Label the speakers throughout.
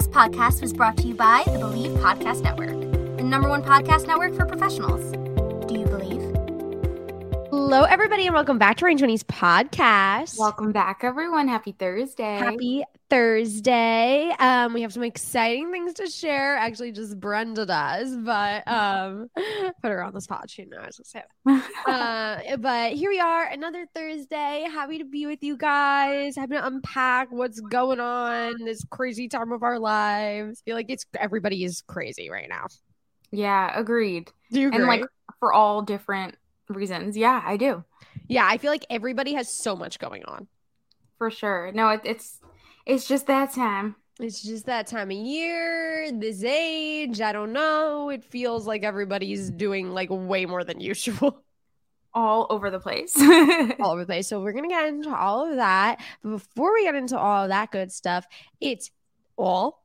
Speaker 1: This podcast was brought to you by the Believe Podcast Network, the number one podcast network for professionals. Do you believe?
Speaker 2: Hello, everybody, and welcome back to RAWring 20s podcast.
Speaker 3: Welcome back, everyone. Happy Thursday.
Speaker 2: Happy Thursday. Um, we have some exciting things to share. Actually, just Brenda does, but um, put her on the spot. She knows. So, uh, but here we are, another Thursday. Happy to be with you guys. Happy to unpack what's going on this crazy time of our lives. feel like it's everybody is crazy right now.
Speaker 3: yeah, agreed.
Speaker 2: Do you
Speaker 3: And like for all different reasons. Yeah, I do.
Speaker 2: yeah, I feel like everybody has so much going on.
Speaker 3: For sure. No, it, it's it's just that time.
Speaker 2: It's just that time of year, this age. I don't know. It feels like everybody's doing like way more than usual
Speaker 3: All over the place.
Speaker 2: all over the place. So we're gonna get into all of that. But before we get into all of that good stuff, it's all.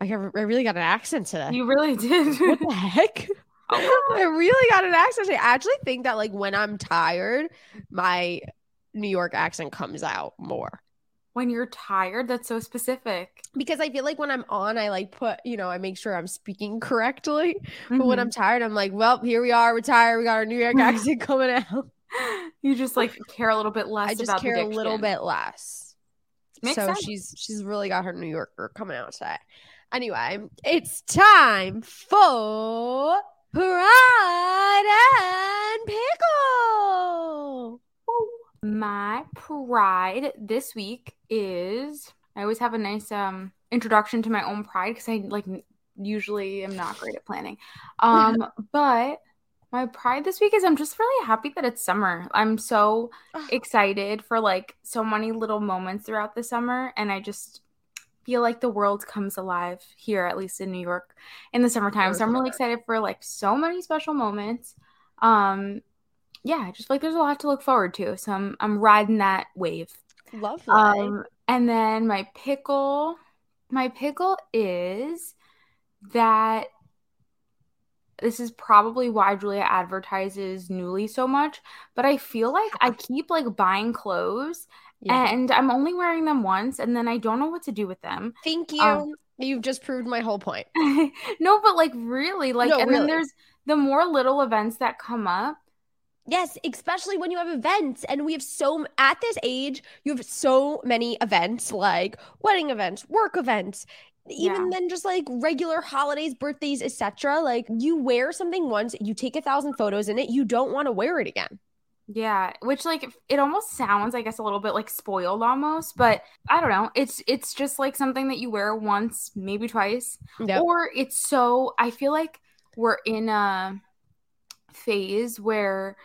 Speaker 2: I, have, I really got an accent today.
Speaker 3: you really did.
Speaker 2: what the heck?
Speaker 3: Oh.
Speaker 2: I really got an accent. I actually think that like when I'm tired, my New York accent comes out more.
Speaker 3: when you're tired, that's so specific.
Speaker 2: because I feel like when I'm on, I like put, you know, I make sure I'm speaking correctly. But when
Speaker 3: Mhm.
Speaker 2: I'm tired, I'm like, well, here we are, we're tired. We got our New York accent coming out.
Speaker 3: you just like care a little bit less
Speaker 2: I just
Speaker 3: about the
Speaker 2: care a little bit less.
Speaker 3: Makes
Speaker 2: so
Speaker 3: sense.
Speaker 2: she's she's really got her New Yorker coming out today. Anyway, it's time for Pride and Pickle.
Speaker 3: My pride this week is I always have a nice um introduction to my own pride because I like usually am not great at planning. Um, but my pride this week is I'm just really happy that it's summer. I'm so excited for like so many little moments throughout the summer, and I just feel like the world comes alive here, at least in New York, in the summertime. So I'm really excited for like so many special moments. Um, yeah, I just feel like there's a lot to look forward to. So I'm I'm riding that wave.
Speaker 2: Lovely.
Speaker 3: Um, and then my pickle, my pickle is that this is probably why Julia advertises Nuuly so much, but I feel like I keep like buying clothes
Speaker 2: Yeah.
Speaker 3: and I'm only wearing them once and then I don't know what to do with them.
Speaker 2: Thank you.
Speaker 3: um,
Speaker 2: You've just proved my whole point.
Speaker 3: no, but like really, like
Speaker 2: No,
Speaker 3: and
Speaker 2: really.
Speaker 3: then there's the more little events that come up.
Speaker 2: Yes, especially when you have events. And we have so, at this age, you have so many events like wedding events, work events, even then just like regular holidays, birthdays, etc. Like you wear something once, you take a thousand photos in it, you don't want to wear it again.
Speaker 3: Yeah, which like it almost sounds I guess a little bit like spoiled almost, but I don't know. It's it's just like something that you wear once, maybe twice.
Speaker 2: Yep.
Speaker 3: Or it's so I feel like we're in a phase where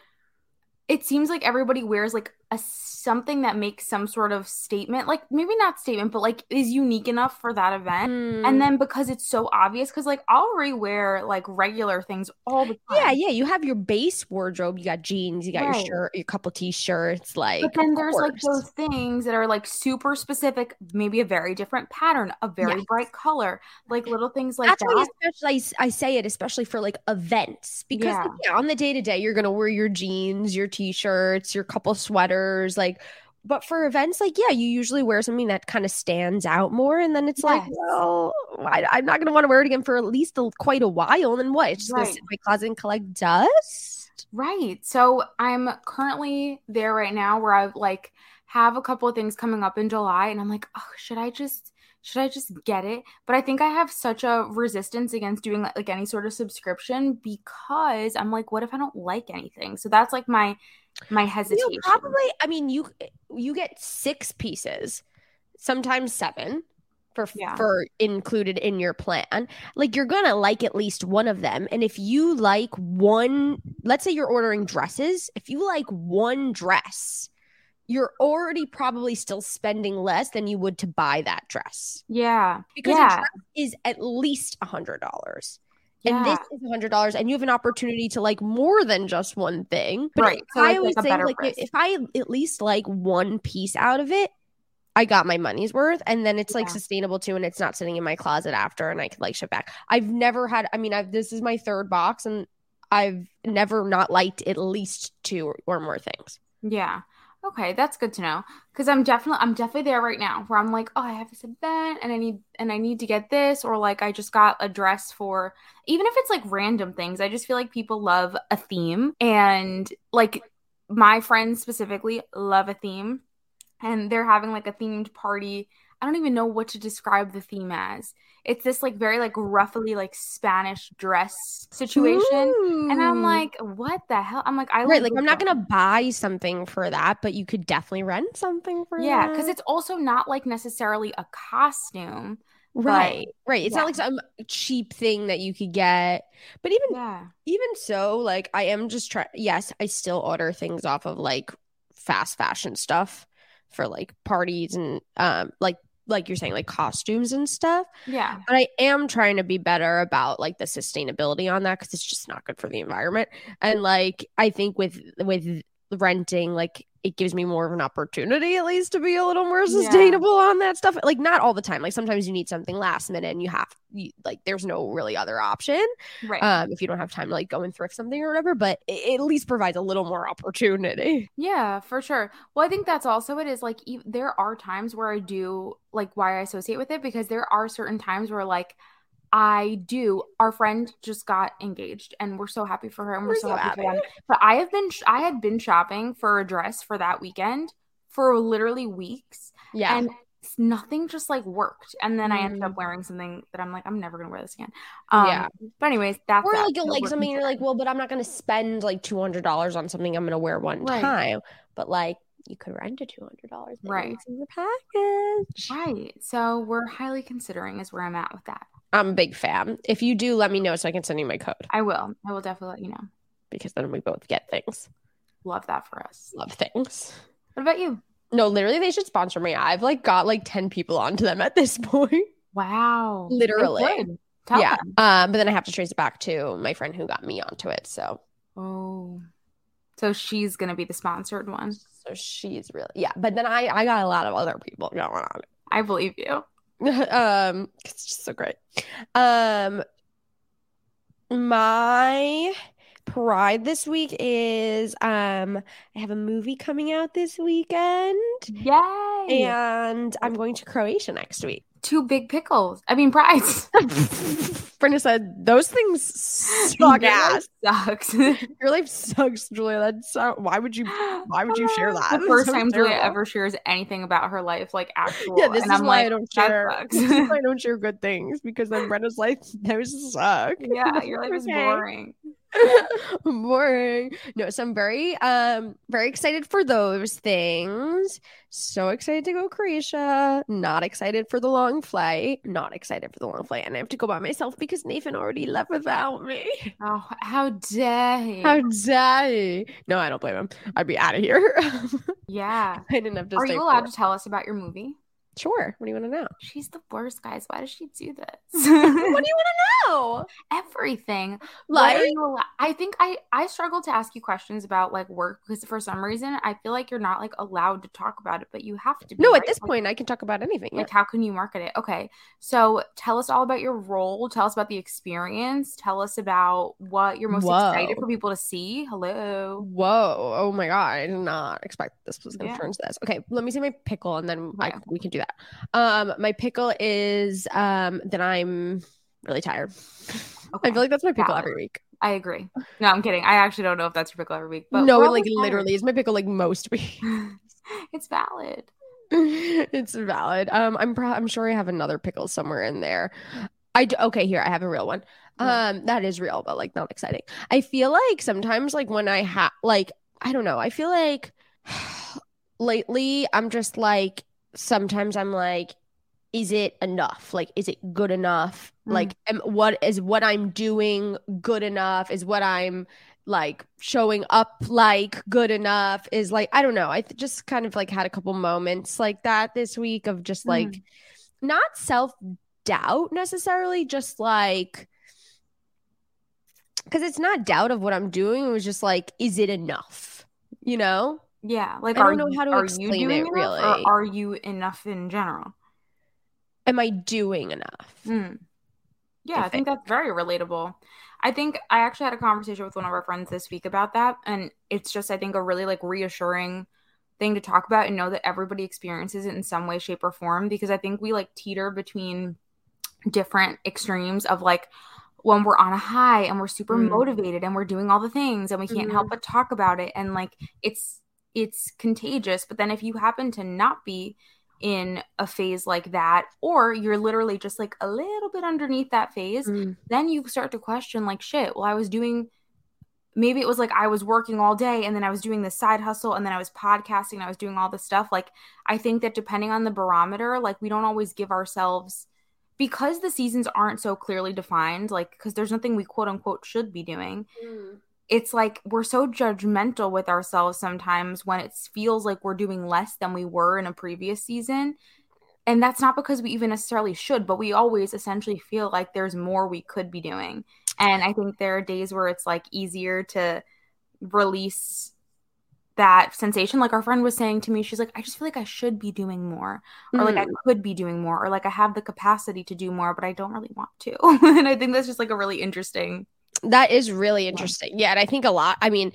Speaker 3: it seems like everybody wears like a something that makes some sort of statement, like maybe not statement, but like is unique enough for that event.
Speaker 2: Mm.
Speaker 3: And then because it's so obvious, because like I'll rewear like regular things all the time.
Speaker 2: yeah, yeah, you have your base wardrobe. You got jeans, you got your shirt, your couple t-shirts. Like,
Speaker 3: But then there's like those things that are like super specific, maybe a very different pattern, a very
Speaker 2: Yes.
Speaker 3: bright color, like little things like
Speaker 2: That's why
Speaker 3: that.
Speaker 2: especially I I say it especially for like events because
Speaker 3: Yeah.
Speaker 2: like, yeah, on the day to day you're gonna wear your jeans, your t-shirts, your couple sweaters, like. But for events, like yeah, you usually wear something that kind of stands out more, and then it's like, well, I, I'm not gonna want to wear it again for at least a, quite a while. And then what? It's just gonna
Speaker 3: Right.
Speaker 2: sit in my closet and collect dust.
Speaker 3: Right. So I'm currently there right now where I like have a couple of things coming up in July and I'm like, oh, should I just should I just get it? But I think I have such a resistance against doing like any sort of subscription because I'm like, what if I don't like anything? So that's like my my hesitation.
Speaker 2: You probably, I mean, you you get six pieces, sometimes seven for
Speaker 3: Yeah.
Speaker 2: for included in your plan. Like you're gonna like at least one of them, and if you like one, let's say you're ordering dresses, if you like one dress, you're already probably still spending less than you would to buy that dress
Speaker 3: Yeah.
Speaker 2: because
Speaker 3: Yeah.
Speaker 2: a dress is at least a hundred dollars. And this is a hundred dollars, and you have an opportunity to like more than just one thing. But
Speaker 3: Right. So,
Speaker 2: I
Speaker 3: like,
Speaker 2: always
Speaker 3: like a
Speaker 2: say,
Speaker 3: better
Speaker 2: like,
Speaker 3: price.
Speaker 2: if I at least like one piece out of it, I got my money's worth, and then it's like
Speaker 3: Yeah.
Speaker 2: sustainable too, and it's not sitting in my closet after, and I can like ship back. I've never had. I mean, I've this is my third box, and I've never not liked at least two or, or more things.
Speaker 3: Yeah. Okay, that's good to know. Because I'm definitely I'm definitely there right now where I'm like, oh, I have this event and I need and I need to get this, or like I just got a dress for even if it's like random things, I just feel like people love a theme. And like my friends specifically love a theme. And they're having like a themed party. I don't even know what to describe the theme as. It's this like very like roughly like Spanish dress situation. And I'm like, what the hell? I'm like, I
Speaker 2: right, like I'm not gonna buy something for that, but you could definitely rent something for
Speaker 3: Yeah, because it's also not like necessarily a costume.
Speaker 2: right, right. It's
Speaker 3: yeah.
Speaker 2: not like some cheap thing that you could get. But even
Speaker 3: Yeah.
Speaker 2: even so, like I am just trying. Yes, I still order things off of like fast fashion stuff for like parties and um like like you're saying like costumes and stuff.
Speaker 3: Yeah.
Speaker 2: But I am trying to be better about like the sustainability on that because it's just not good for the environment. And like I think with with renting, like it gives me more of an opportunity at least to be a little more
Speaker 3: Yeah.
Speaker 2: sustainable on that stuff. Like not all the time. Like sometimes you need something last minute and you have you, like there's no really other option
Speaker 3: Right.
Speaker 2: um if you don't have time to like go and thrift something or whatever. But it, it at least provides a little more opportunity.
Speaker 3: yeah, for sure. Well, I think that's also it is like e- there are times where I do like why I associate with it because there are certain times where like I do. Our friend just got engaged, and we're so happy for her, and we're,
Speaker 2: We're
Speaker 3: so,
Speaker 2: so
Speaker 3: happy, for
Speaker 2: happy.
Speaker 3: them. But I have been, I had been shopping for a dress for that weekend for literally weeks,
Speaker 2: Yeah.
Speaker 3: and nothing just like worked. And then I ended up
Speaker 2: Mm.
Speaker 3: wearing something that I'm like, I'm never gonna wear this again. Um,
Speaker 2: Yeah.
Speaker 3: But anyways, that's
Speaker 2: or
Speaker 3: that.
Speaker 2: like
Speaker 3: So
Speaker 2: like something you're like, well, but I'm not gonna spend like two hundred dollars on something I'm gonna wear one
Speaker 3: Right.
Speaker 2: time. But like you could rent a two hundred dollars
Speaker 3: Right.
Speaker 2: in your package.
Speaker 3: Right. So we're highly considering is where I'm at with that.
Speaker 2: I'm a big fan. If you do, let me know so I can send you my code
Speaker 3: I will. I will definitely let you know.
Speaker 2: because then we both get things.
Speaker 3: Love that for us.
Speaker 2: Love things.
Speaker 3: What about you?
Speaker 2: No, literally, they should sponsor me. I've like got like ten people onto them at this point.
Speaker 3: Wow.
Speaker 2: Literally. Yeah.
Speaker 3: them.
Speaker 2: Um, but then I have to trace it back to my friend who got me onto it. So,
Speaker 3: Oh. So she's gonna be the sponsored one.
Speaker 2: So she's really yeah. But then I I got a lot of other people going on.
Speaker 3: I believe you.
Speaker 2: um it's just so great um my pride this week is um i have a movie coming out this weekend
Speaker 3: Yay.
Speaker 2: and i'm going to croatia next week
Speaker 3: Two big pickles. I mean prides.
Speaker 2: Brenda said those things suck
Speaker 3: Your
Speaker 2: ass
Speaker 3: Sucks.
Speaker 2: your life sucks julia that's so why would you why would you share that
Speaker 3: The first
Speaker 2: so
Speaker 3: time Julia ever shares anything about her life, like actual.
Speaker 2: yeah, this
Speaker 3: and
Speaker 2: is
Speaker 3: I'm
Speaker 2: why
Speaker 3: like,
Speaker 2: I don't share. This is why I don't share good things because then Brenda's like, those suck.
Speaker 3: yeah, your life is
Speaker 2: Okay.
Speaker 3: boring.
Speaker 2: boring no so i'm very um very excited for those things so excited to go croatia not excited for the long flight not excited for the long flight and i have to go by myself because nathan already left without me
Speaker 3: Oh, how dare he?
Speaker 2: how dare he? no i don't blame him i'd be out of here
Speaker 3: yeah.
Speaker 2: i didn't have to
Speaker 3: Are you allowed to tell us about your movie?
Speaker 2: Sure what do you want to know
Speaker 3: She's the worst, guys. Why does she do this?
Speaker 2: what do you want to know
Speaker 3: Everything.
Speaker 2: Like
Speaker 3: you allo- I think I I struggle to ask you questions about like work because for some reason I feel like you're not like allowed to talk about it, but you have to. Be,
Speaker 2: no at this
Speaker 3: Like-
Speaker 2: point i can talk about anything yeah.
Speaker 3: Like, how can you market it? Okay. So tell us all about your role. Tell us about the experience. Tell us about what you're most excited for people to see. Hello.
Speaker 2: Whoa. Oh my God. I did not expect this was going to
Speaker 3: Yeah.
Speaker 2: turn into this. Okay. Let me see my pickle and then I, we can do that. Um, my pickle is um that I'm really tired.
Speaker 3: Okay.
Speaker 2: I feel like that's my pickle
Speaker 3: Valid.
Speaker 2: every week.
Speaker 3: I agree. No, I'm kidding. I actually don't know if that's your pickle every week, but
Speaker 2: no,
Speaker 3: we're
Speaker 2: it
Speaker 3: always
Speaker 2: like literally is my pickle like most weeks.
Speaker 3: it's valid.
Speaker 2: it's valid. Um, I'm pro- I'm sure I have another pickle somewhere in there. I do- okay here I have a real one. Um, that is real, but like not exciting. I feel like sometimes like when I have like I don't know. I feel like lately I'm just like sometimes I'm like, is it enough? Like, is it good enough?
Speaker 3: Mm.
Speaker 2: Like, am, what is what I'm doing good enough? Is what I'm like showing up like good enough is like I don't know. I th- just kind of like had a couple moments like that this week of just like
Speaker 3: Mm.
Speaker 2: not self doubt necessarily, just like because it's not doubt of what I'm doing. It was just like, is it enough? You know?
Speaker 3: Yeah, like
Speaker 2: I don't know
Speaker 3: you-
Speaker 2: how to
Speaker 3: are
Speaker 2: explain
Speaker 3: you doing
Speaker 2: it, really.
Speaker 3: or are you enough in general?
Speaker 2: Am I doing enough?
Speaker 3: Mm. Yeah,
Speaker 2: I
Speaker 3: I think that's very relatable. I think I actually had a conversation with one of our friends this week about that, and it's just I think a really like reassuring thing to talk about and know that everybody experiences it in some way, shape, or form. Because I think we like teeter between different extremes of like when we're on a high and we're super
Speaker 2: Mm.
Speaker 3: motivated and we're doing all the things and we can't help
Speaker 2: Mhm.
Speaker 3: but talk about it and like it's it's contagious but then if you happen to not be in a phase like that or you're literally just like a little bit underneath that phase
Speaker 2: Mm.
Speaker 3: then you start to question like shit well i was doing maybe it was like i was working all day and then i was doing this side hustle and then i was podcasting and i was doing all this stuff like i think that depending on the barometer like we don't always give ourselves because the seasons aren't so clearly defined like because there's nothing we quote unquote should be doing it's like we're so judgmental with ourselves sometimes when it feels like we're doing less than we were in a previous season. And that's not because we even necessarily should, but we always essentially feel like there's more we could be doing. And I think there are days where it's like easier to release that sensation. Like our friend was saying to me, she's like, I just feel like I should be doing more, or like I
Speaker 2: Mm.
Speaker 3: could be doing more, or like I have the capacity to do more, but I don't really want to. and I think that's just like a really interesting.
Speaker 2: That is really interesting. Yeah. And I think a lot, I mean,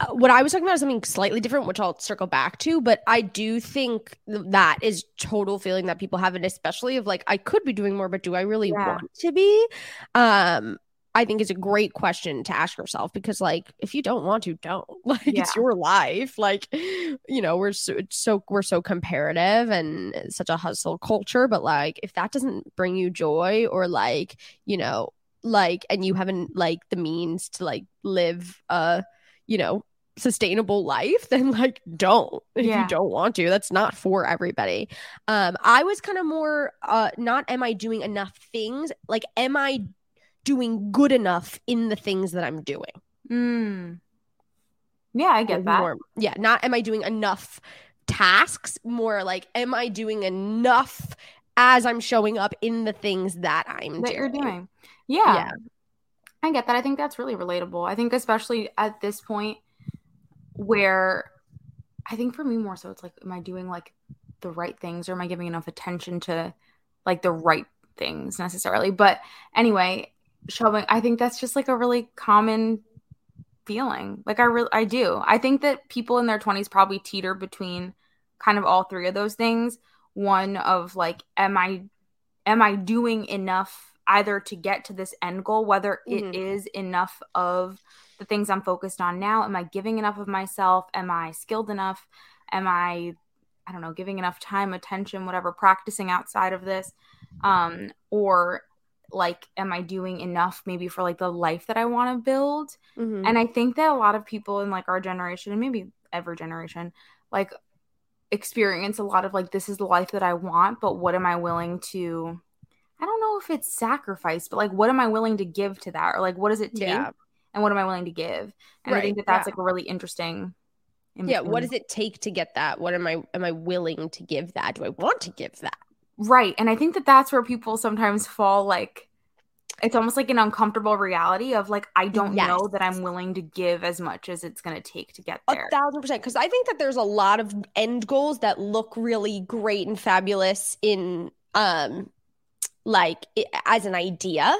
Speaker 2: uh, what I was talking about is something slightly different, which I'll circle back to, but I do think that is total feeling that people have, and especially of like, I could be doing more, but do I really
Speaker 3: Yeah.
Speaker 2: want to be? Um, I think is a great question to ask yourself because, like, if you don't want to, don't. Like, it's your life. Like, you know, we're so, it's so we're so comparative and such a hustle culture. But like, if that doesn't bring you joy, or like, you know, like, and you haven't like the means to like live a, you know, sustainable life, then like, don't. If
Speaker 3: Yeah.
Speaker 2: you don't want to, that's not for everybody. Um, I was kind of more, uh, not am I doing enough things? Like, am I doing good enough in the things that I'm doing.
Speaker 3: Mm. Yeah, I get that.
Speaker 2: More, yeah, not am I doing enough tasks, more like am I doing enough as I'm showing up in the things that I'm
Speaker 3: that
Speaker 2: doing.
Speaker 3: you're doing. Yeah.
Speaker 2: Yeah.
Speaker 3: I get that. I think that's really relatable. I think especially at this point where I think for me more so it's like am I doing like the right things or am I giving enough attention to like the right things necessarily? But anyway, showing I think that's just like a really common feeling. Like I really I do. I think that people in their 20s probably teeter between kind of all three of those things. One of like am I am I doing enough either to get to this end goal whether it
Speaker 2: Mhm.
Speaker 3: is enough of the things I'm focused on now? Am I giving enough of myself? Am I skilled enough? Am I I don't know, giving enough time, attention, whatever, practicing outside of this? Um or like am I doing enough maybe for like the life that I want to build?
Speaker 2: Mhm.
Speaker 3: And I think that a lot of people in like our generation and maybe every generation like experience a lot of like this is the life that I want, but what am I willing to I don't know if it's sacrifice, but like what am I willing to give to that or like what does it take
Speaker 2: Yeah.
Speaker 3: and what am I willing to give? And I think that that's
Speaker 2: yeah.
Speaker 3: like a really interesting in
Speaker 2: yeah, what does it take to get that? What am I am I willing to give that? Do I want to give that?
Speaker 3: Right. And I think that that's where people sometimes fall like it's almost like an uncomfortable reality of like I don't know that I'm willing to give as much as it's going to take to get there.
Speaker 2: A thousand percent. Because I think that there's a lot of end goals that look really great and fabulous in um like as an idea.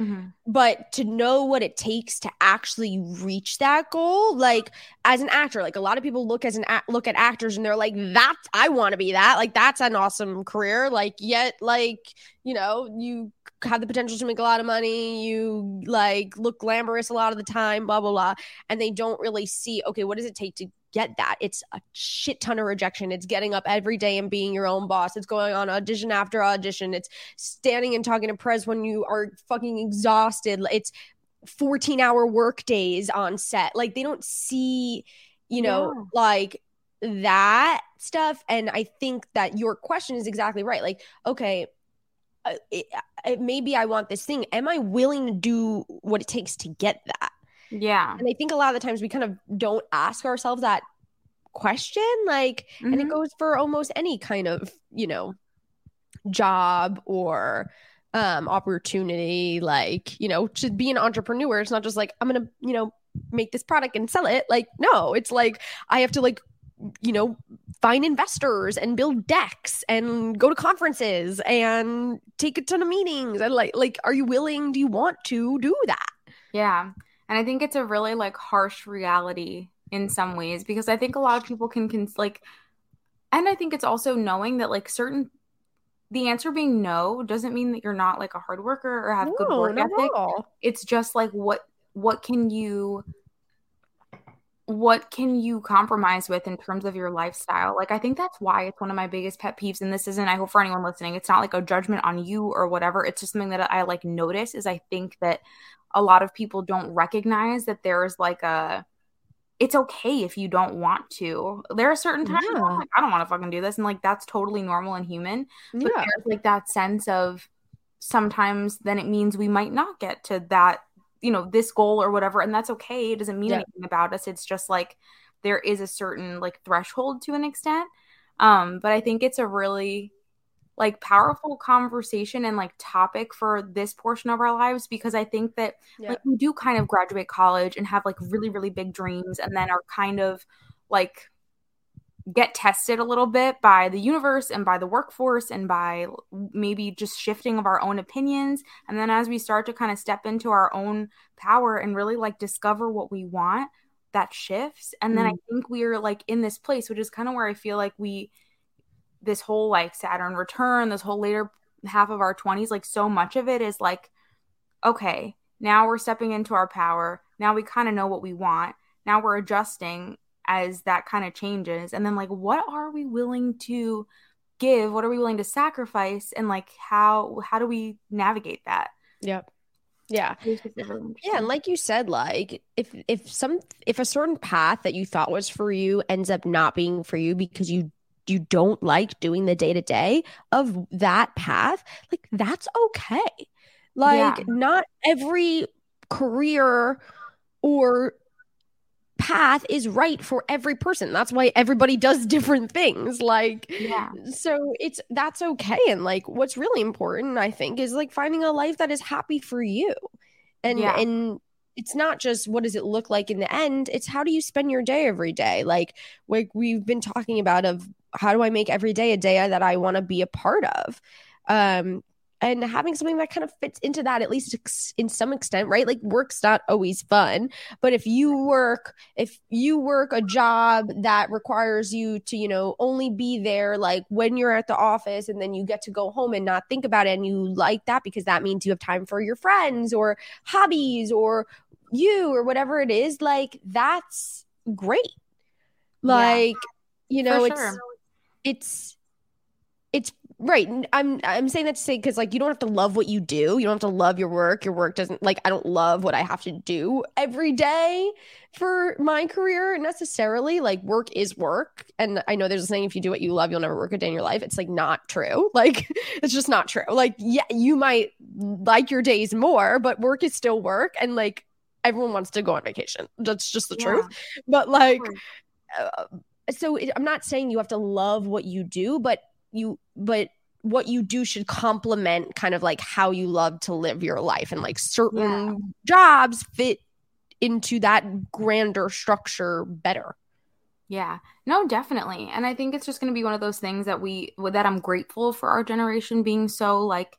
Speaker 3: Mhm.
Speaker 2: but to know what it takes to actually reach that goal like as an actor like a lot of people look as an act look at actors and they're like that i want to be that like that's an awesome career like yet like you know you have the potential to make a lot of money you like look glamorous a lot of the time blah blah blah and they don't really see okay what does it take to get that it's a shit ton of rejection it's getting up every day and being your own boss it's going on audition after audition it's standing and talking to press when you are fucking exhausted. It's 14 hour work days on set. Like they don't see, you know,
Speaker 3: Yeah.
Speaker 2: like that stuff. And I think that your question is exactly right. Like, okay, uh, it, it, maybe I want this thing. Am I willing to do what it takes to get that?
Speaker 3: Yeah.
Speaker 2: And I think a lot of the times we kind of don't ask ourselves that question. Like, and it
Speaker 3: Mhm.
Speaker 2: goes for almost any kind of, you know, job or um opportunity. Like, you know, to be an entrepreneur, it's not just like, I'm gonna, you know, make this product and sell it. Like, no, it's like I have to like you know find investors and build decks and go to conferences and take a ton of meetings and like like are you willing do you want to do that
Speaker 3: Yeah. And I think it's a really like harsh reality in some ways because I think a lot of people can, can like, and I think it's also knowing that like certain, the answer being no doesn't mean that you're not like a hard worker or have good work ethic. It's just like what, what can you, what can you compromise with in terms of your lifestyle? Like, I think that's why it's one of my biggest pet peeves. And this isn't, I hope for anyone listening, it's not like a judgment on you or whatever. It's just something that I like notice is I think that a lot of people don't recognize that there's like a, it's okay if you don't want to. There are certain times where I'm
Speaker 2: Yeah.
Speaker 3: like, I don't want to fucking do this. And like, that's totally normal and human. But
Speaker 2: yeah
Speaker 3: there's like that sense of sometimes then it means we might not get to that, you know, this goal or whatever. And that's okay. It doesn't mean
Speaker 2: Yeah.
Speaker 3: anything about us. It's just like there is a certain like threshold to an extent. Um, but I think it's a really like powerful conversation and like topic for this portion of our lives because I think that
Speaker 2: Yeah.
Speaker 3: like we do kind of graduate college and have like really, really big dreams and then are kind of like get tested a little bit by the universe and by the workforce and by maybe just shifting of our own opinions and then as we start to kind of step into our own power and really like discover what we want that shifts and then i
Speaker 2: Mm.
Speaker 3: think we're like in this place which is kind of where i feel like we this whole like saturn return this whole later half of our 20s like so much of it is like okay now we're stepping into our power. Now we kind of know what we want. Now we're adjusting as that kind of changes. And then like what are we willing to give? What are we willing to sacrifice? And like how how do we navigate that?
Speaker 2: Yep. Yeah.
Speaker 3: It's just really
Speaker 2: Yeah, and like you said, like if if some if a certain path that you thought was for you ends up not being for you because you you don't like doing the day to day of that path, like that's okay. Like
Speaker 3: Yeah.
Speaker 2: not every career or path is right for every person. That's why everybody does different things. Like
Speaker 3: yeah
Speaker 2: so it's that's okay and like what's really important i think is like finding a life that is happy for you and
Speaker 3: Yeah.
Speaker 2: and it's not just what does it look like in the end it's how do you spend your day every day like like we've been talking about of how do i make every day a day that i want to be a part of um and having something that kind of fits into that at least in some extent right like work's not always fun but if you work if you work a job that requires you to you know only be there like when you're at the office and then you get to go home and not think about it and you like that because that means you have time for your friends or hobbies or you or whatever it is like that's great
Speaker 3: Yeah.
Speaker 2: like you know it's
Speaker 3: sure.
Speaker 2: It's it's right. I'm i'm saying that to say because like you don't have to love what you do. You don't have to love your work. Your work doesn't like i don't love what i have to do every day for my career necessarily. Like work is work. And i know there's a saying if you do what you love you'll never work a day in your life. It's like not true. Like it's just not true. Like yeah you might like your days more but work is still work. And like everyone wants to go on vacation. That's just the
Speaker 3: Yeah.
Speaker 2: truth. But like uh, so it, i'm not saying you have to love what you do but you but what you do should complement kind of like how you love to live your life and like certain jobs fit into that grander structure better.
Speaker 3: Yeah, no, definitely. And I think it's just going to be one of those things that we, that I'm grateful for our generation being so like,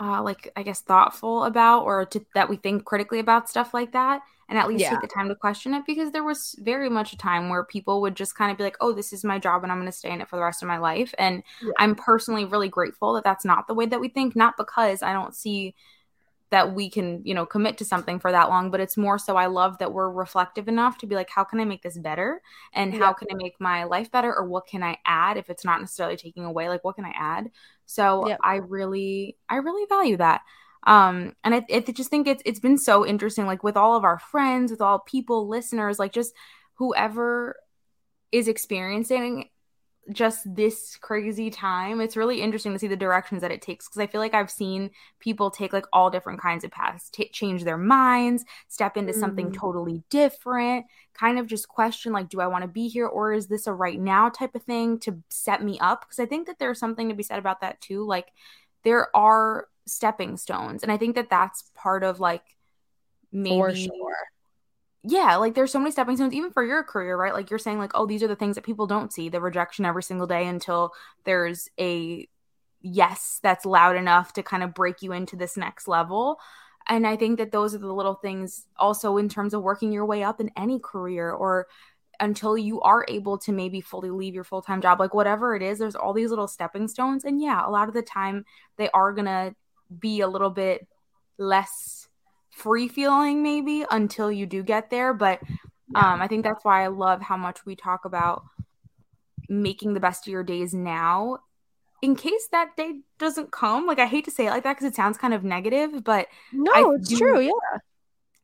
Speaker 3: uh, like I guess thoughtful about, or to, that we think critically about stuff like that, and at least
Speaker 2: Yeah.
Speaker 3: take the time to question it. Because there was very much a time where people would just kind of be like, "Oh, this is my job, and I'm going to stay in it for the rest of my life." And
Speaker 2: Yeah.
Speaker 3: I'm personally really grateful that that's not the way that we think. Not because I don't see that we can, you know, commit to something for that long, but it's more so I love that we're reflective enough to be like, how can I make this better? And how can I make my life better? Or what can I add if it's not necessarily taking away? Like, what can I add? So
Speaker 2: Yep.
Speaker 3: I really, I really value that. Um, and I, I just think it's it's been so interesting, like with all of our friends, with all people, listeners, like just whoever is experiencing just this crazy time, it's really interesting to see the directions that it takes because I feel like I've seen people take like all different kinds of paths, t- change their minds, step into mm. something totally different, kind of just question like, do I want to be here or is this a right now type of thing to set me up? Because I think that there's something to be said about that too. Like, there are stepping stones, and I think that that's part of like maybe. For sure yeah, like there's so many stepping stones, even for your career, right? Like you're saying, like, oh, these are the things that people don't see the rejection every single day until there's a yes that's loud enough to kind of break you into this next level. And I think that those are the little things also in terms of working your way up in any career or until you are able to maybe fully leave your full time job, like whatever it is, there's all these little stepping stones. And yeah, a lot of the time they are going to be a little bit less free feeling maybe until you do get there but um i think that's why i love how much we talk about making the best of your days now in case that day doesn't come. Like i hate to say it like that because it sounds kind of negative but
Speaker 2: no I it's do, true yeah.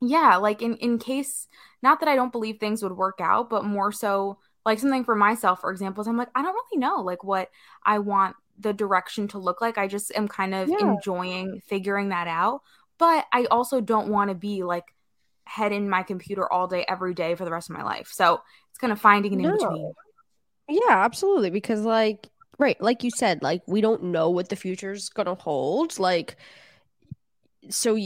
Speaker 3: Yeah like in in case not that i don't believe things would work out but more so like something for myself for example is i'm like i don't really know like what i want the direction to look like. I just am kind of yeah. enjoying figuring that out but I also don't want to be like head in my computer all day every day for the rest of my life. So it's kind of finding an no. in between.
Speaker 2: Yeah, absolutely. Because like right, like you said, like we don't know what the future's gonna hold. Like so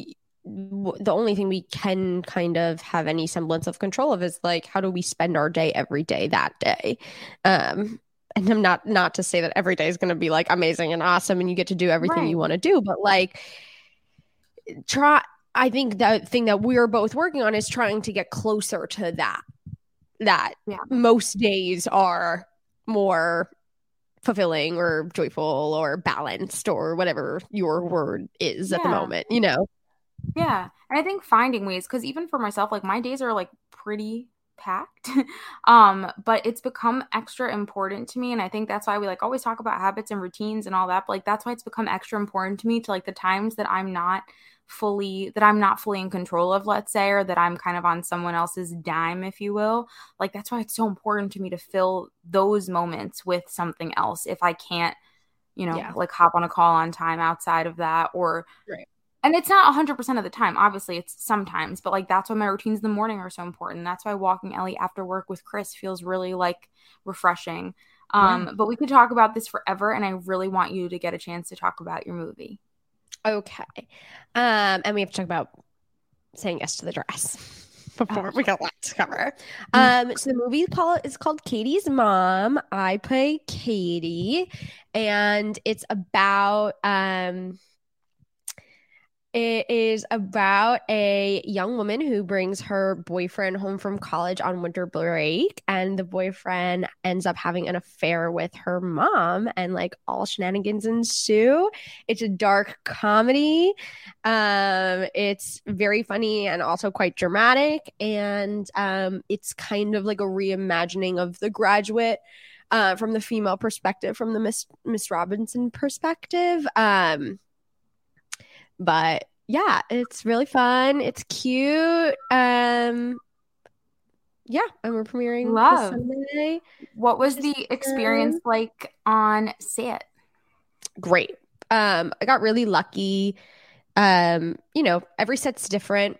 Speaker 2: the only thing we can kind of have any semblance of control of is like how do we spend our day every day that day um and i'm not not to say that every day is going to be like amazing and awesome and you get to do everything right. you want to do but like try I think the thing that we're both working on is trying to get closer to that. That yeah. most days are more fulfilling or joyful or balanced or whatever your word is yeah. at the moment, you know?
Speaker 3: Yeah. And I think finding ways, because even for myself, like my days are like pretty packed um but it's become extra important to me and i think that's why we like always talk about habits and routines and all that but like that's why it's become extra important to me to like the times that i'm not fully that I'm not fully in control of, let's say, or that I'm kind of on someone else's dime, if you will. Like that's why it's so important to me to fill those moments with something else if I can't, you know, yeah. like hop on a call on time outside of that or right. And it's not 100% of the time. Obviously, it's sometimes, but like that's why my routines in the morning are so important. That's why walking Ellie after work with Chris feels really like refreshing. Um, yeah. But we could talk about this forever, and I really want you to get a chance to talk about your movie.
Speaker 2: Okay. Um, and we have to talk about saying yes to the dress before we got a lot to cover. Um, so the movie call is called Katie's Mom. I play Katie, and it's about um it is about a young woman who brings her boyfriend home from college on winter break, and the boyfriend ends up having an affair with her mom, and like all shenanigans ensue. It's a dark comedy. Um, it's very funny and also quite dramatic, and um, it's kind of like a reimagining of The Graduate. Uh, from the female perspective, from the Miss Miss Robinson perspective, um, but yeah, it's really fun. It's cute. Um yeah, and we're premiering Love. Sunday.
Speaker 3: What was the experience like on set?
Speaker 2: Great. Um I got really lucky. Um, you know, every set's different.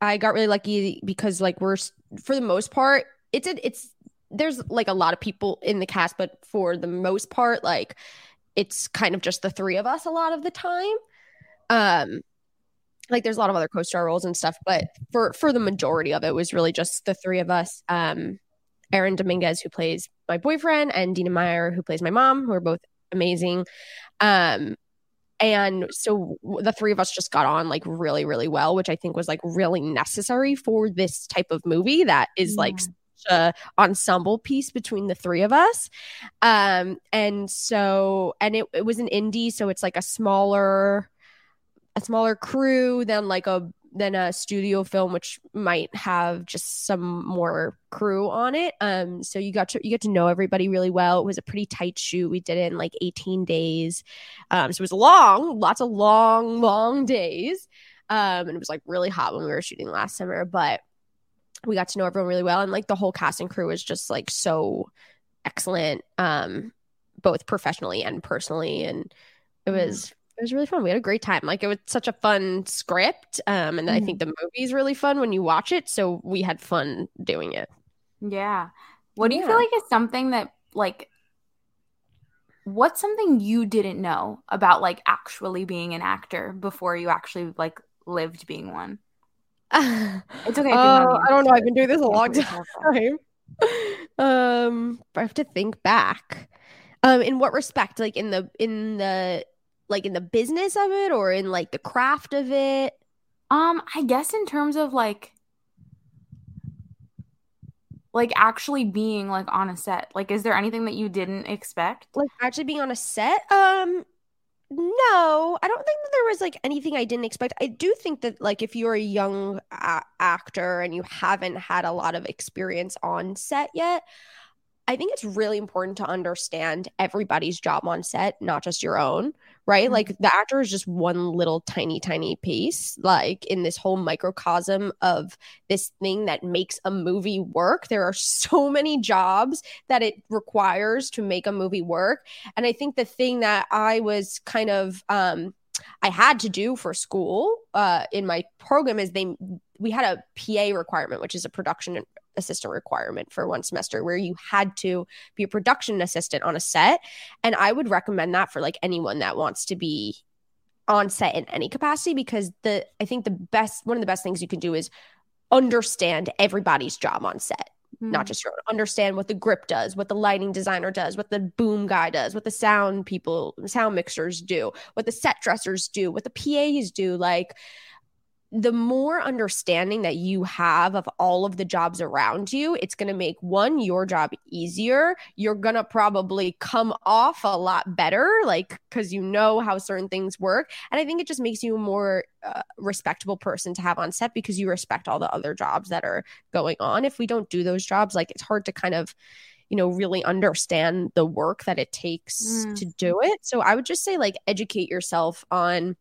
Speaker 2: I got really lucky because like we're for the most part, it's a, it's there's like a lot of people in the cast, but for the most part, like it's kind of just the three of us a lot of the time. Um, like there's a lot of other co-star roles and stuff, but for for the majority of it was really just the three of us. Um, Aaron Dominguez, who plays my boyfriend, and Dina Meyer, who plays my mom, who are both amazing. Um, and so the three of us just got on like really, really well, which I think was like really necessary for this type of movie that is like a ensemble piece between the three of us. Um, and so, and it, it was an indie, so it's like a smaller a smaller crew than like a than a studio film which might have just some more crew on it. Um so you got to you get to know everybody really well. It was a pretty tight shoot. We did it in like 18 days. Um so it was long lots of long long days. Um and it was like really hot when we were shooting last summer but we got to know everyone really well. And like the whole cast and crew was just like so excellent, um, both professionally and personally, and it
Speaker 3: Mhm.
Speaker 2: was it was really fun. We had a great time. Like it was such a fun script, um, and I think the movie is really fun when you watch it. So we had fun doing it.
Speaker 3: Yeah. What do you feel like is something that like what's something you didn't know about like actually being an actor before you actually like lived being one? It's okay. if you want to
Speaker 2: I don't know. I've been doing this a long time. um, I have to think back. Um, in what respect? Like in the in the like in the business of it, or in like the craft of it?
Speaker 3: Um, I guess in terms of like like actually being like on a set. Like is there anything that you didn't expect?
Speaker 2: Like actually being on a set? Um, no, I don't think that there was like anything I didn't expect. I do think that like if you're a young a- actor and you haven't had a lot of experience on set yet, I think it's really important to understand everybody's job on set, not just your own, right?
Speaker 3: Mhm.
Speaker 2: Like the actor is just one little tiny, tiny piece, like in this whole microcosm of this thing that makes a movie work. There are so many jobs that it requires to make a movie work. And I think the thing that I was kind of, um, I had to do for school uh, in my program is they we had a PA requirement, which is a production assistant requirement for one semester where you had to be a production assistant on a set. And i would recommend that for like anyone that wants to be on set in any capacity because the i think the best one of the best things you can do is understand everybody's job on set not
Speaker 3: Mm.
Speaker 2: just your own. Understand what the grip does what the lighting designer does what the boom guy does what the sound people sound mixers do what the set dressers do what the pas do. Like the more understanding that you have of all of the jobs around you, it's going to make one, your job easier. You're going to probably come off a lot better, like, because you know how certain things work. And I think it just makes you a more uh, respectable person to have on set because you respect all the other jobs that are going on. If we don't do those jobs, like, it's hard to kind of, you know, really understand the work that it takes
Speaker 3: Mm.
Speaker 2: to do it. So I would just say, like, educate yourself on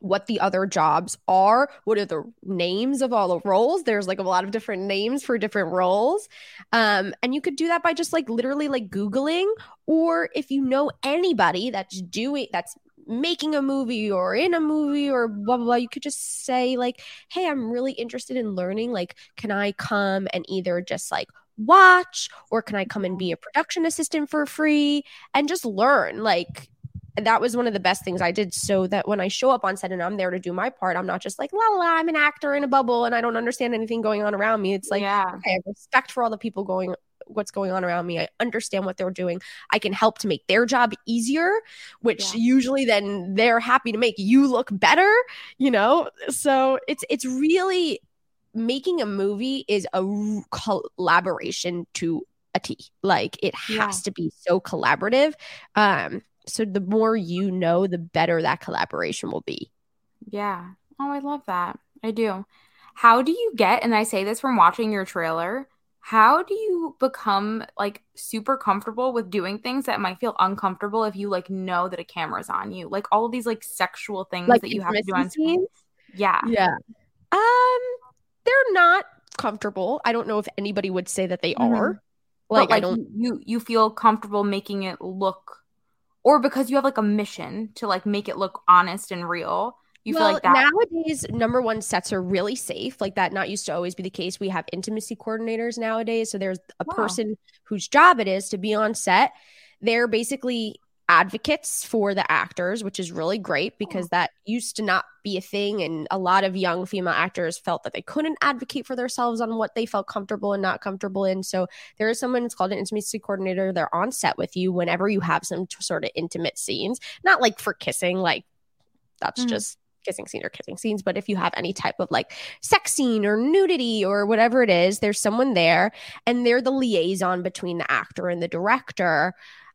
Speaker 2: what the other jobs are what are the names of all the roles. There's like a lot of different names for different roles. Um and you could do that by just like literally like googling or if you know anybody that's doing that's making a movie or in a movie or blah blah blah you could just say like hey i'm really interested in learning like can i come and either just like watch or can i come and be a production assistant for free and just learn like that was one of the best things I did so that when I show up on set and I'm there to do my part, I'm not just like, la la, la, I'm an actor in a bubble and I don't understand anything going on around me. It's like,
Speaker 3: yeah.
Speaker 2: okay, I have respect for all the people going what's going on around me. I understand what they're doing. I can help to make their job easier, which
Speaker 3: Yeah.
Speaker 2: usually then they're happy to make you look better, you know? So it's it's really making a movie is a collaboration to a T. Like it has
Speaker 3: Yeah.
Speaker 2: to be so collaborative. Um so the more you know, the better that collaboration will be.
Speaker 3: Yeah. Oh, I love that. I do. How do you get, and I say this from watching your trailer, how do you become like super comfortable with doing things that might feel uncomfortable if you like know that a camera's on you? Like all of these like sexual things
Speaker 2: Like
Speaker 3: that you have to do on screen.
Speaker 2: scenes?
Speaker 3: Yeah.
Speaker 2: Yeah. Um, they're not comfortable. I don't know if anybody would say that they
Speaker 3: Mhm.
Speaker 2: are.
Speaker 3: But,
Speaker 2: Like, I don't.
Speaker 3: you you feel comfortable making it look or because you have like a mission to like make it look honest and real. You
Speaker 2: well,
Speaker 3: feel like that
Speaker 2: nowadays, number one, sets are really safe. Like that, not used to always be the case. We have intimacy coordinators nowadays. So there's a
Speaker 3: Wow.
Speaker 2: person whose job it is to be on set. They're basically advocates for the actors, which is really great because that used to not be a thing. And a lot of young female actors felt that they couldn't advocate for themselves on what they felt comfortable and not comfortable in. So there is someone, it's called an intimacy coordinator. They're on set with you whenever you have some t- sort of intimate scenes, not like for kissing, like that's
Speaker 3: Mhm.
Speaker 2: just kissing scene or kissing scenes. But if you have any type of like sex scene or nudity or whatever it is, there's someone there and they're the liaison between the actor and the director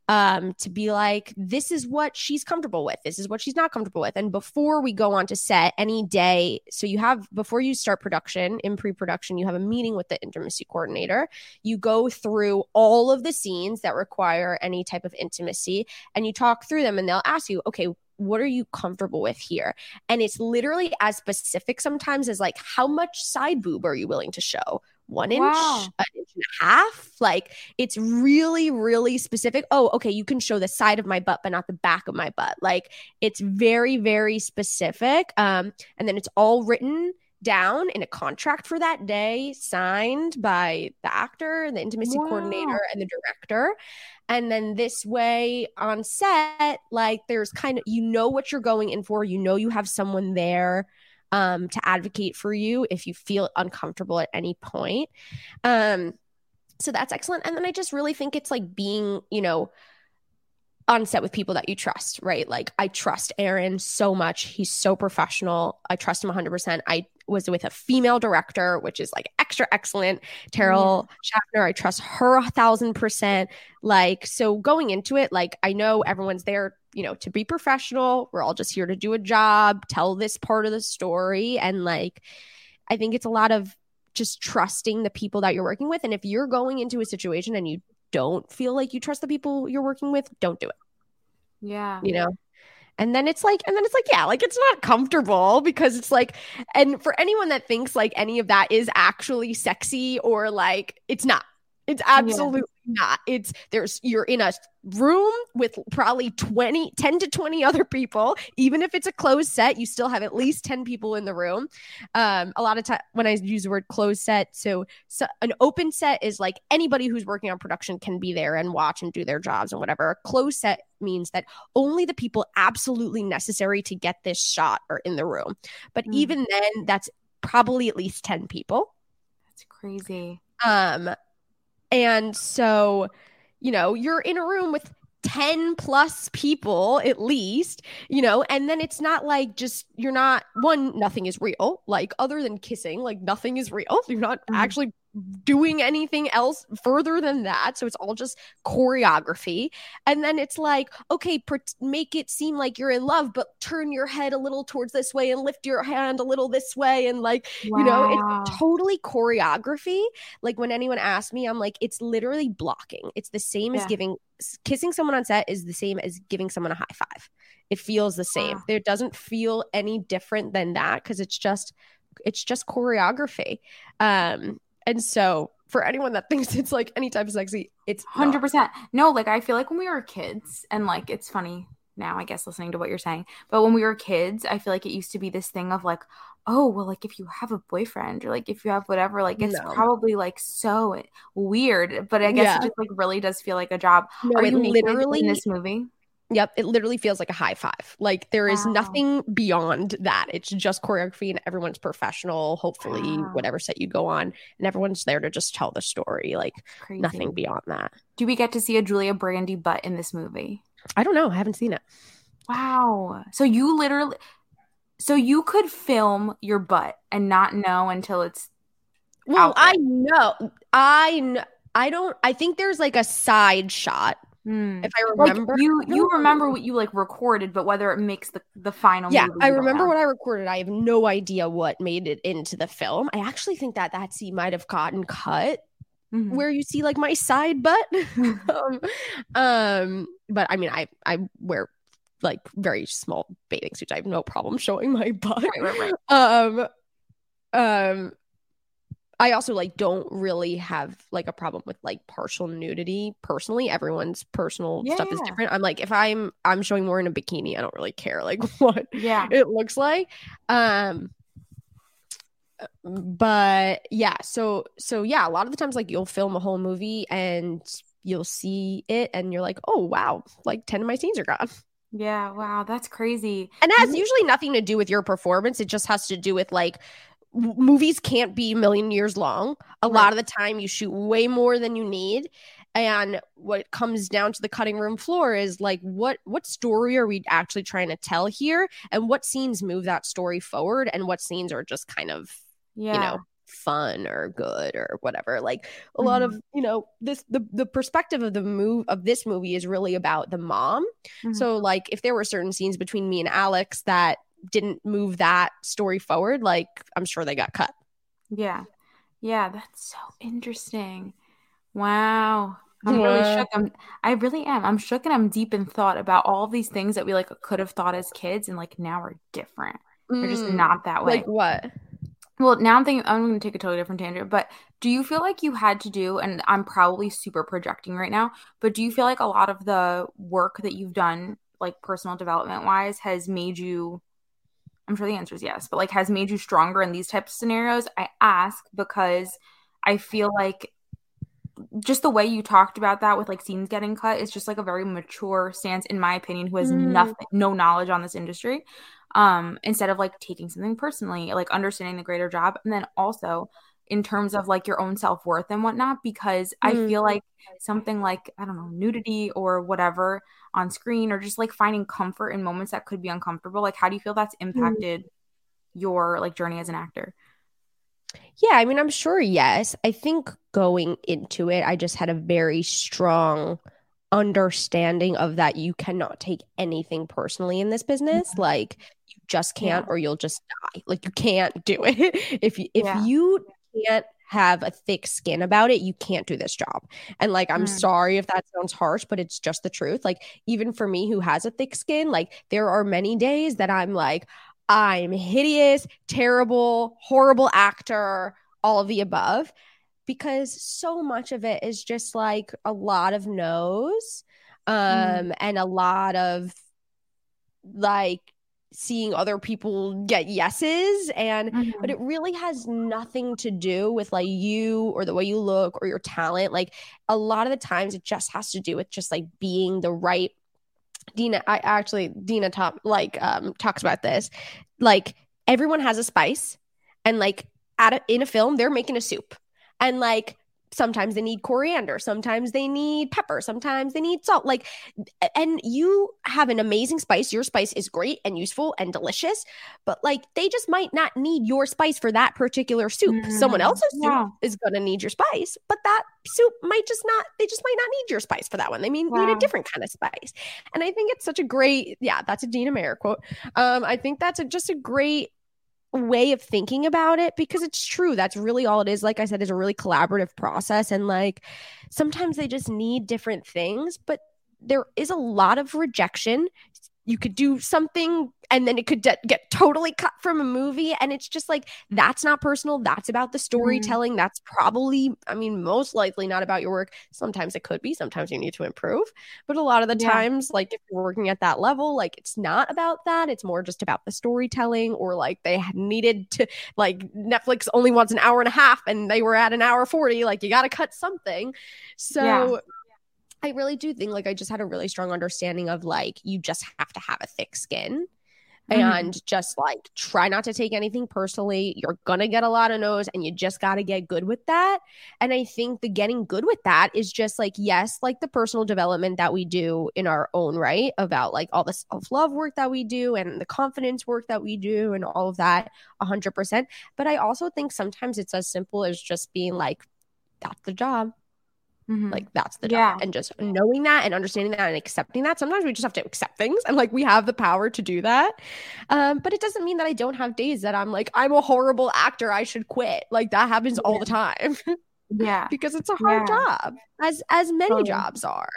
Speaker 2: um to be like this is what she's comfortable with. This is what she's not comfortable with. And before we go on to set any day so you have before you start production in pre-production you have a meeting with the intimacy coordinator. You go through all of the scenes that require any type of intimacy and you talk through them and they'll ask you okay what are you comfortable with here? And it's literally as specific sometimes as like how much side boob are you willing to show one inch,
Speaker 3: Wow.
Speaker 2: an inch and a half. Like it's really, really specific. Oh, okay, you can show the side of my butt, but not the back of my butt. Like it's very, very specific. Um, and then it's all written down in a contract for that day, signed by the actor, the intimacy
Speaker 3: Wow.
Speaker 2: coordinator, and the director. And then this way on set, like there's kind of you know what you're going in for. You know you have someone there um, to advocate for you if you feel uncomfortable at any point. Um, so that's excellent. And then I just really think it's like being, you know, on set with people that you trust, right? Like I trust Aaron so much. He's so professional. I trust him 100%. I was with a female director, which is like extra excellent. Terrell Schaffner, I trust her a thousand percent. Like, so going into it, like I know everyone's there, you know, to be professional. We're all just here to do a job, tell this part of the story. And like, I think it's a lot of just trusting the people that you're working with. And if you're going into a situation and you don't feel like you trust the people you're working with, don't do it,
Speaker 3: Yeah.
Speaker 2: you know? And then it's like, and then it's like, yeah, like it's not comfortable because it's like, and for anyone that thinks like any of that is actually sexy or like, it's not. It's absolutely not. It's there's you're in a room with probably 20, 10 to 20 other people. Even if it's a closed set, you still have at least 10 people in the room. Um, a lot of time when I use the word closed set, so, so an open set is like anybody who's working on production can be there and watch and do their jobs and whatever. A closed set means that only the people absolutely necessary to get this shot are in the room. But
Speaker 3: Mm.
Speaker 2: even then, that's probably at least 10 people.
Speaker 3: That's crazy.
Speaker 2: Um, and so, you know, you're in a room with 10 plus people at least, you know, and then it's not like just you're not one, nothing is real. Like, other than kissing, like, nothing is real. You're not
Speaker 3: Mhm.
Speaker 2: actually doing anything else further than that. So it's all just choreography. And then it's like, okay, pr- make it seem like you're in love, but turn your head a little towards this way and lift your hand a little this way. And like, you know it's totally choreography like when anyone asks me i'm like it's literally blocking it's the same as giving kissing someone on set is the same as giving someone a high five it feels the same
Speaker 3: Wow.
Speaker 2: there doesn't feel any different than that because it's just it's just choreography um and so for anyone that thinks it's like any type of sexy it's.
Speaker 3: Hundred percent. No, like I feel like when we were kids, and like it's funny now, I guess, listening to what you're saying. But when we were kids, I feel like it used to be this thing of like, oh, well, like if you have a boyfriend or like if you have whatever, like it's
Speaker 2: No.
Speaker 3: probably like so weird. But I guess
Speaker 2: Yeah.
Speaker 3: it just like really does feel like a job.
Speaker 2: no
Speaker 3: Are you
Speaker 2: literally
Speaker 3: in this movie?
Speaker 2: Yep, it literally feels like a high five. Like there is
Speaker 3: Wow.
Speaker 2: nothing beyond that. It's just choreography and everyone's professional, hopefully,
Speaker 3: Wow.
Speaker 2: whatever set you go on, and everyone's there to just tell the story. Like
Speaker 3: Crazy.
Speaker 2: nothing beyond that.
Speaker 3: Do we get to see a Julia Brandy butt in this movie?
Speaker 2: I don't know. I haven't seen it.
Speaker 3: Wow. So you literally, so you could film your butt and not know until it's
Speaker 2: Well, I know. I know. I don't. I think there's like a side shot.
Speaker 3: Hmm.
Speaker 2: If I
Speaker 3: like
Speaker 2: remember,
Speaker 3: you you remember what you like recorded but whether it makes the the final
Speaker 2: Yeah, I remember what I recorded. I have no idea what made it into the film. I actually think that that scene might have gotten cut
Speaker 3: Mhm.
Speaker 2: where you see like my side butt. um, um, but I mean, I I wear like very small bathing suits. I have no problem showing my butt.
Speaker 3: right right right
Speaker 2: Um, um, I also like don't really have like a problem with like partial nudity personally. Everyone's personal
Speaker 3: Yeah,
Speaker 2: stuff is different. I'm like if I'm I'm showing more in a bikini, I don't really care like what
Speaker 3: yeah
Speaker 2: it looks like. Um but yeah, so so yeah, a lot of the times like you'll film a whole movie and you'll see it and you're like, "Oh, wow, like 10 of my scenes are gone."
Speaker 3: yeah wow that's crazy
Speaker 2: And that has usually nothing to do with your performance. It just has to do with like movies can't be a million years long. A
Speaker 3: Right.
Speaker 2: lot of the time you shoot way more than you need. And what comes down to the cutting room floor is like what what story are we actually trying to tell here and what scenes move that story forward and what scenes are just kind of,
Speaker 3: yeah
Speaker 2: you know, fun or good or whatever. Like a lot of, you know, this the the perspective of the move of this movie is really about the mom
Speaker 3: Mhm.
Speaker 2: so like if there were certain scenes between me and Alex that didn't move that story forward, like I'm sure they got cut.
Speaker 3: yeah. Yeah that's so interesting. Wow. I'm really shook. I'm i really am. I'm shook and i'm deep in thought about all these things that we like could have thought as kids and like now are different. They're just
Speaker 2: Mm,
Speaker 3: not that way.
Speaker 2: Like what?
Speaker 3: Well, now I'm thinking I'm going to take a totally different tangent, but do you feel like you had to do and I'm probably super projecting right now, but do you feel like a lot of the work that you've done like personal development wise has made you I'm sure the answer is yes, but like has made you stronger in these types of scenarios? I ask because I feel like just the way you talked about that with like scenes getting cut is just like a very mature stance in my opinion who has
Speaker 2: Mm.
Speaker 3: nothing no knowledge on this industry um instead of like taking something personally like understanding the greater job and then also in terms of like your own self-worth and whatnot because i
Speaker 2: Mm.
Speaker 3: feel like something like i don't know nudity or whatever on screen or just like finding comfort in moments that could be uncomfortable like how do you feel that's mm. impacted your like journey as an actor
Speaker 2: Yeah, I mean, I'm sure, yes. I think going into it, I just had a very strong understanding of that you cannot take anything personally in this business. Like, you just can't,
Speaker 3: Yeah.
Speaker 2: or you'll just die. Like, you can't do it. if you, if
Speaker 3: Yeah.
Speaker 2: you can't have a thick skin about it, you can't do this job. And like, I'm
Speaker 3: Mm.
Speaker 2: sorry if that sounds harsh, but it's just the truth. Like, even for me who has a thick skin, like, there are many days that I'm like, I'm hideous, terrible, horrible actor, all of the above, because so much of it is just like a lot of no's um,
Speaker 3: Mhm.
Speaker 2: and a lot of like seeing other people get yeses and but it really has nothing to do with like you or the way you look or your talent. Like a lot of the times it just has to do with just like being the right Dina I actually Dina top like um talks about this. Like everyone has a spice and like at a, in a film they're making a soup. And like sometimes they need coriander sometimes they need pepper sometimes they need salt like and you have an amazing spice your spice is great and useful and delicious but like they just might not need your spice for that particular soup. Someone
Speaker 3: Mm,
Speaker 2: else's soup is going to need your spice but that soup might just not they just might not need your spice for that one. They mean need a different kind of spice. And i think it's such a great yeah that's a dina mayer quote. Um i think that's a, just a great way of thinking about it because it's true that's really all it is like i said is a really collaborative process and like sometimes they just need different things but there is a lot of rejection you could do something and then it could de- get totally cut from a movie. And it's just like that's not personal. That's about the mm-hmm. storytelling. That's probably i mean most likely not about your work. Sometimes it could be. Sometimes you need to improve. But a lot of the
Speaker 3: Yeah.
Speaker 2: times like if you're working at that level like it's not about that. It's more just about the storytelling or like they needed to like netflix only wants an hour and a half and they were at an hour 40 like you got to cut something. So
Speaker 3: Yeah.
Speaker 2: I really do think like I just had a really strong understanding of like you just have to have a thick skin
Speaker 3: Mhm.
Speaker 2: and just like try not to take anything personally. You're gonna get a lot of no's and you just gotta get good with that. And I think the getting good with that is just like, yes, like the personal development that we do in our own right about like all the self love work that we do and the confidence work that we do and all of that 100%. But I also think sometimes it's as simple as just being like, that's the job.
Speaker 3: Mhm.
Speaker 2: Like that's the
Speaker 3: Yeah.
Speaker 2: job. And just knowing that and understanding that and accepting that. Sometimes we just have to accept things and like we have the power to do that. Um, but it doesn't mean that I don't have days that I'm like, I'm a horrible actor. I should quit. Like that happens all the time
Speaker 3: yeah
Speaker 2: because it's a hard
Speaker 3: Yeah.
Speaker 2: job, as as many
Speaker 3: Totally.
Speaker 2: jobs are.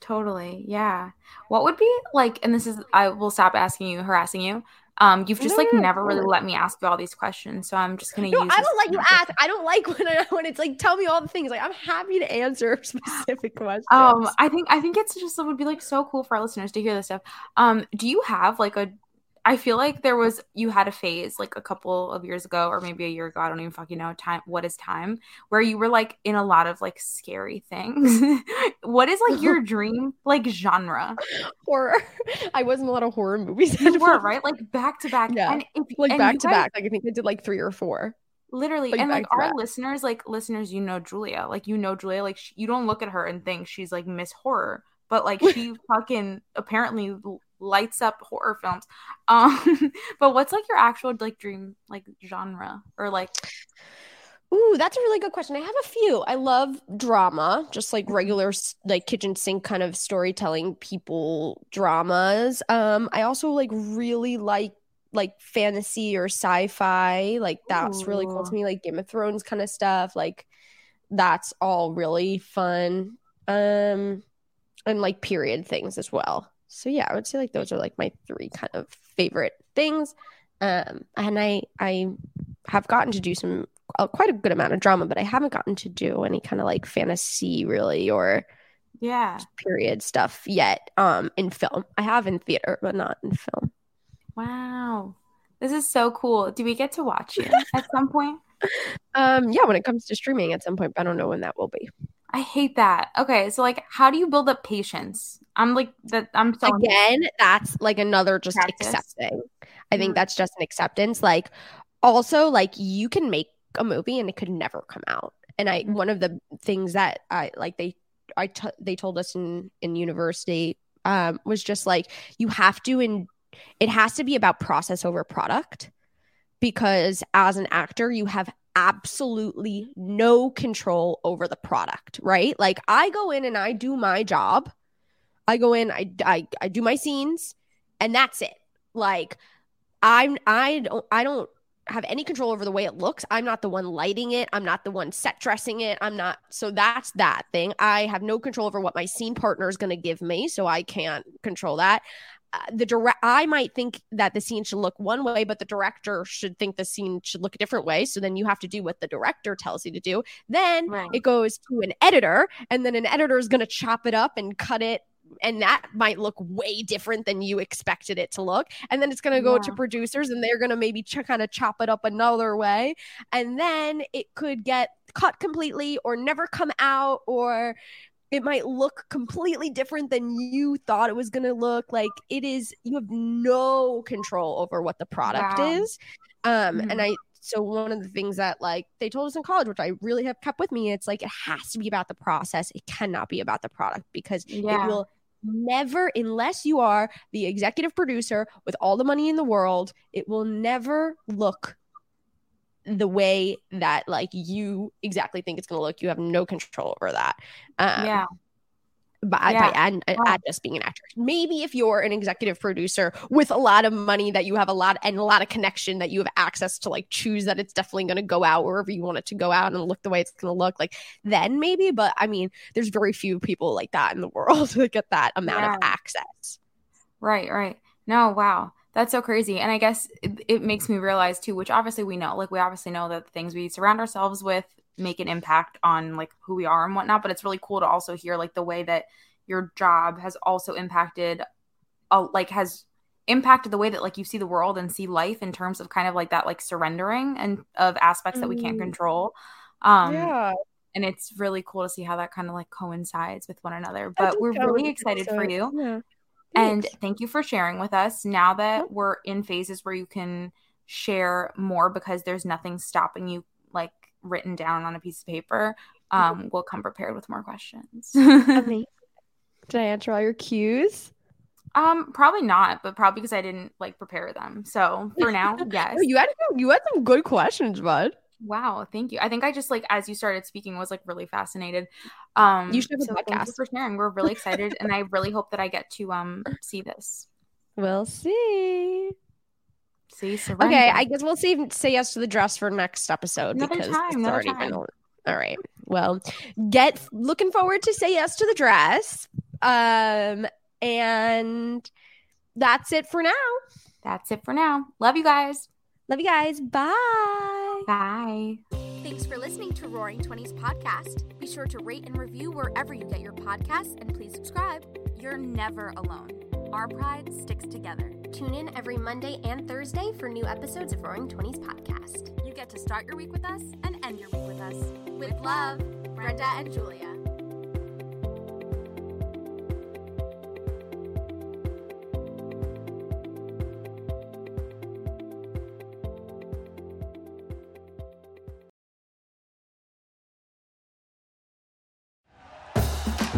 Speaker 3: Totally. Yeah. What would be like, and this is, I will stop asking you, harassing you. Um, you've just
Speaker 2: No,
Speaker 3: like
Speaker 2: no,
Speaker 3: never really let me ask you all these questions. So I'm just going to
Speaker 2: No,
Speaker 3: use
Speaker 2: I don't like you ask. I don't like when I, when it's like tell me all the things. Like I'm happy to answer specific questions.
Speaker 3: Um, I think, I think it's just, it would be like so cool for our listeners to hear this stuff. Um, do you have like a, I feel like there was, you had a phase like a couple of years ago, or maybe a year ago. I don't even fucking know time. What is time? Where you were like in a lot of like scary things. what is like your dream like genre?
Speaker 2: horror. I was in a lot of horror movies.
Speaker 3: You were right, like back to back.
Speaker 2: Yeah.
Speaker 3: And if,
Speaker 2: like
Speaker 3: and
Speaker 2: back to
Speaker 3: guys-
Speaker 2: back. Like I think I did like three or four.
Speaker 3: literally
Speaker 2: like,
Speaker 3: and like our
Speaker 2: back.
Speaker 3: listeners like listeners you know julia like you know julia like sh- you don't look at her and think she's like miss horror but like she fucking apparently lights up horror films um but what's like your actual like dream like genre or like
Speaker 2: Ooh, that's a really good question. I have a few. I love drama, just like regular like kitchen sink kind of storytelling people dramas. Um, I also like really like like fantasy or sci-fi. Like that's really cool to me, like Game of Thrones kind of stuff. Like that's all really fun. Um, and like period things as well. So yeah, I would say like those are like my three kind of favorite things. Um, and I I have gotten to do some uh, quite a good amount of drama, but I haven't gotten to do any kind of like fantasy really or
Speaker 3: Yeah.
Speaker 2: period stuff yet um in film. I have in theater, but not in film.
Speaker 3: Wow. This is so cool. Do we get to watch you at some point?
Speaker 2: Um yeah, when it comes to streaming at some point, but I don't know when that will be.
Speaker 3: I hate that. Okay, so like how do you build up patience? I'm like that I'm so
Speaker 2: Again, that's like another just
Speaker 3: Practice.
Speaker 2: accepting. I think
Speaker 3: Mhm.
Speaker 2: that's just an acceptance. Like also like you can make a movie and it could never come out. And I
Speaker 3: Mhm.
Speaker 2: one of the things that I like they I t- they told us in in university um was just like you have to in it has to be about process over product because as an actor you have absolutely no control over the product right? Like i go in and i do my job. I go in i i, I do my scenes and that's it. Like i'm i don't i don't have any control over the way it looks. I'm not the one lighting it. I'm not the one set dressing it. I'm not so that's that thing. I have no control over what my scene partner is going to give me so i can't control that Uh, the direct i might think that the scene should look one way but the director should think the scene should look a different way. So then you have to do what the director tells you to do. Then
Speaker 3: Right.
Speaker 2: it goes to an editor and then an editor is going to chop it up and cut it and that might look way different than you expected it to look. And then it's going to go to producers and they're going to maybe ch- kind of chop it up another way. And then it could get cut completely or never come out or it might look completely different than you thought it was going to look like it is you have no control over what the product
Speaker 3: Wow.
Speaker 2: is um
Speaker 3: Mhm.
Speaker 2: and i so one of the things that like they told us in college which i really have kept with me it's like it has to be about the process it cannot be about the product because
Speaker 3: Yeah.
Speaker 2: it will never unless you are the executive producer with all the money in the world it will never look the way that like you exactly think it's going to look you have no control over that um,
Speaker 3: yeah.
Speaker 2: by,
Speaker 3: Yeah.
Speaker 2: by and, and
Speaker 3: Wow.
Speaker 2: just being an actor. Maybe if you're an executive producer with a lot of money that you have a lot and a lot of connection that you have access to like choose that it's definitely going to go out wherever you want it to go out and look the way it's going to look like then maybe but I mean there's very few people like that in the world that get that amount of access.
Speaker 3: Right, right. No, wow. That's so crazy. And I guess it, it makes me realize too, which obviously we know, like we obviously know that the things we surround ourselves with make an impact on like who we are and whatnot. But it's really cool to also hear like the way that your job has also impacted, uh, like has impacted the way that like you see the world and see life in terms of kind of like that like surrendering and of aspects that we can't
Speaker 2: Mm.
Speaker 3: control. Um,
Speaker 2: yeah.
Speaker 3: and it's really cool to see how that kind of like coincides with one another. But we're really excited
Speaker 2: so-
Speaker 3: for you.
Speaker 2: Yeah.
Speaker 3: And thank you for sharing with us. Now that we're in phases where you can share more because there's nothing stopping you like written down on a piece of paper, um, we'll come prepared with more questions.
Speaker 2: Did I answer all your cues?
Speaker 3: um, probably not, but probably because I didn't like prepare them. So for now, yes.
Speaker 2: You had you had some good questions, bud.
Speaker 3: Wow, thank you. I think I just like as you started speaking was like really fascinated. Um
Speaker 2: You should have a
Speaker 3: so
Speaker 2: podcast.
Speaker 3: for sharing. We're really excited and I really hope that I get to um see this.
Speaker 2: We'll see.
Speaker 3: See surrender.
Speaker 2: Okay, I guess we'll save say yes to the dress for next episode
Speaker 3: Another
Speaker 2: because
Speaker 3: time,
Speaker 2: it's already
Speaker 3: time.
Speaker 2: been all right. Well, get looking forward to say yes to the dress. Um, and that's it for now.
Speaker 3: That's it for now. Love you guys.
Speaker 2: Love you guys. Bye.
Speaker 3: Bye.
Speaker 1: Thanks for listening to RAWring Twenties podcast. Be sure to rate and review wherever you get your podcasts, and please subscribe. You're never alone. Our pride sticks together. Tune in every Monday and Thursday for new episodes of RAWring Twenties podcast. You get to start your week with us and end your week with us. With love, Brenda and Julia.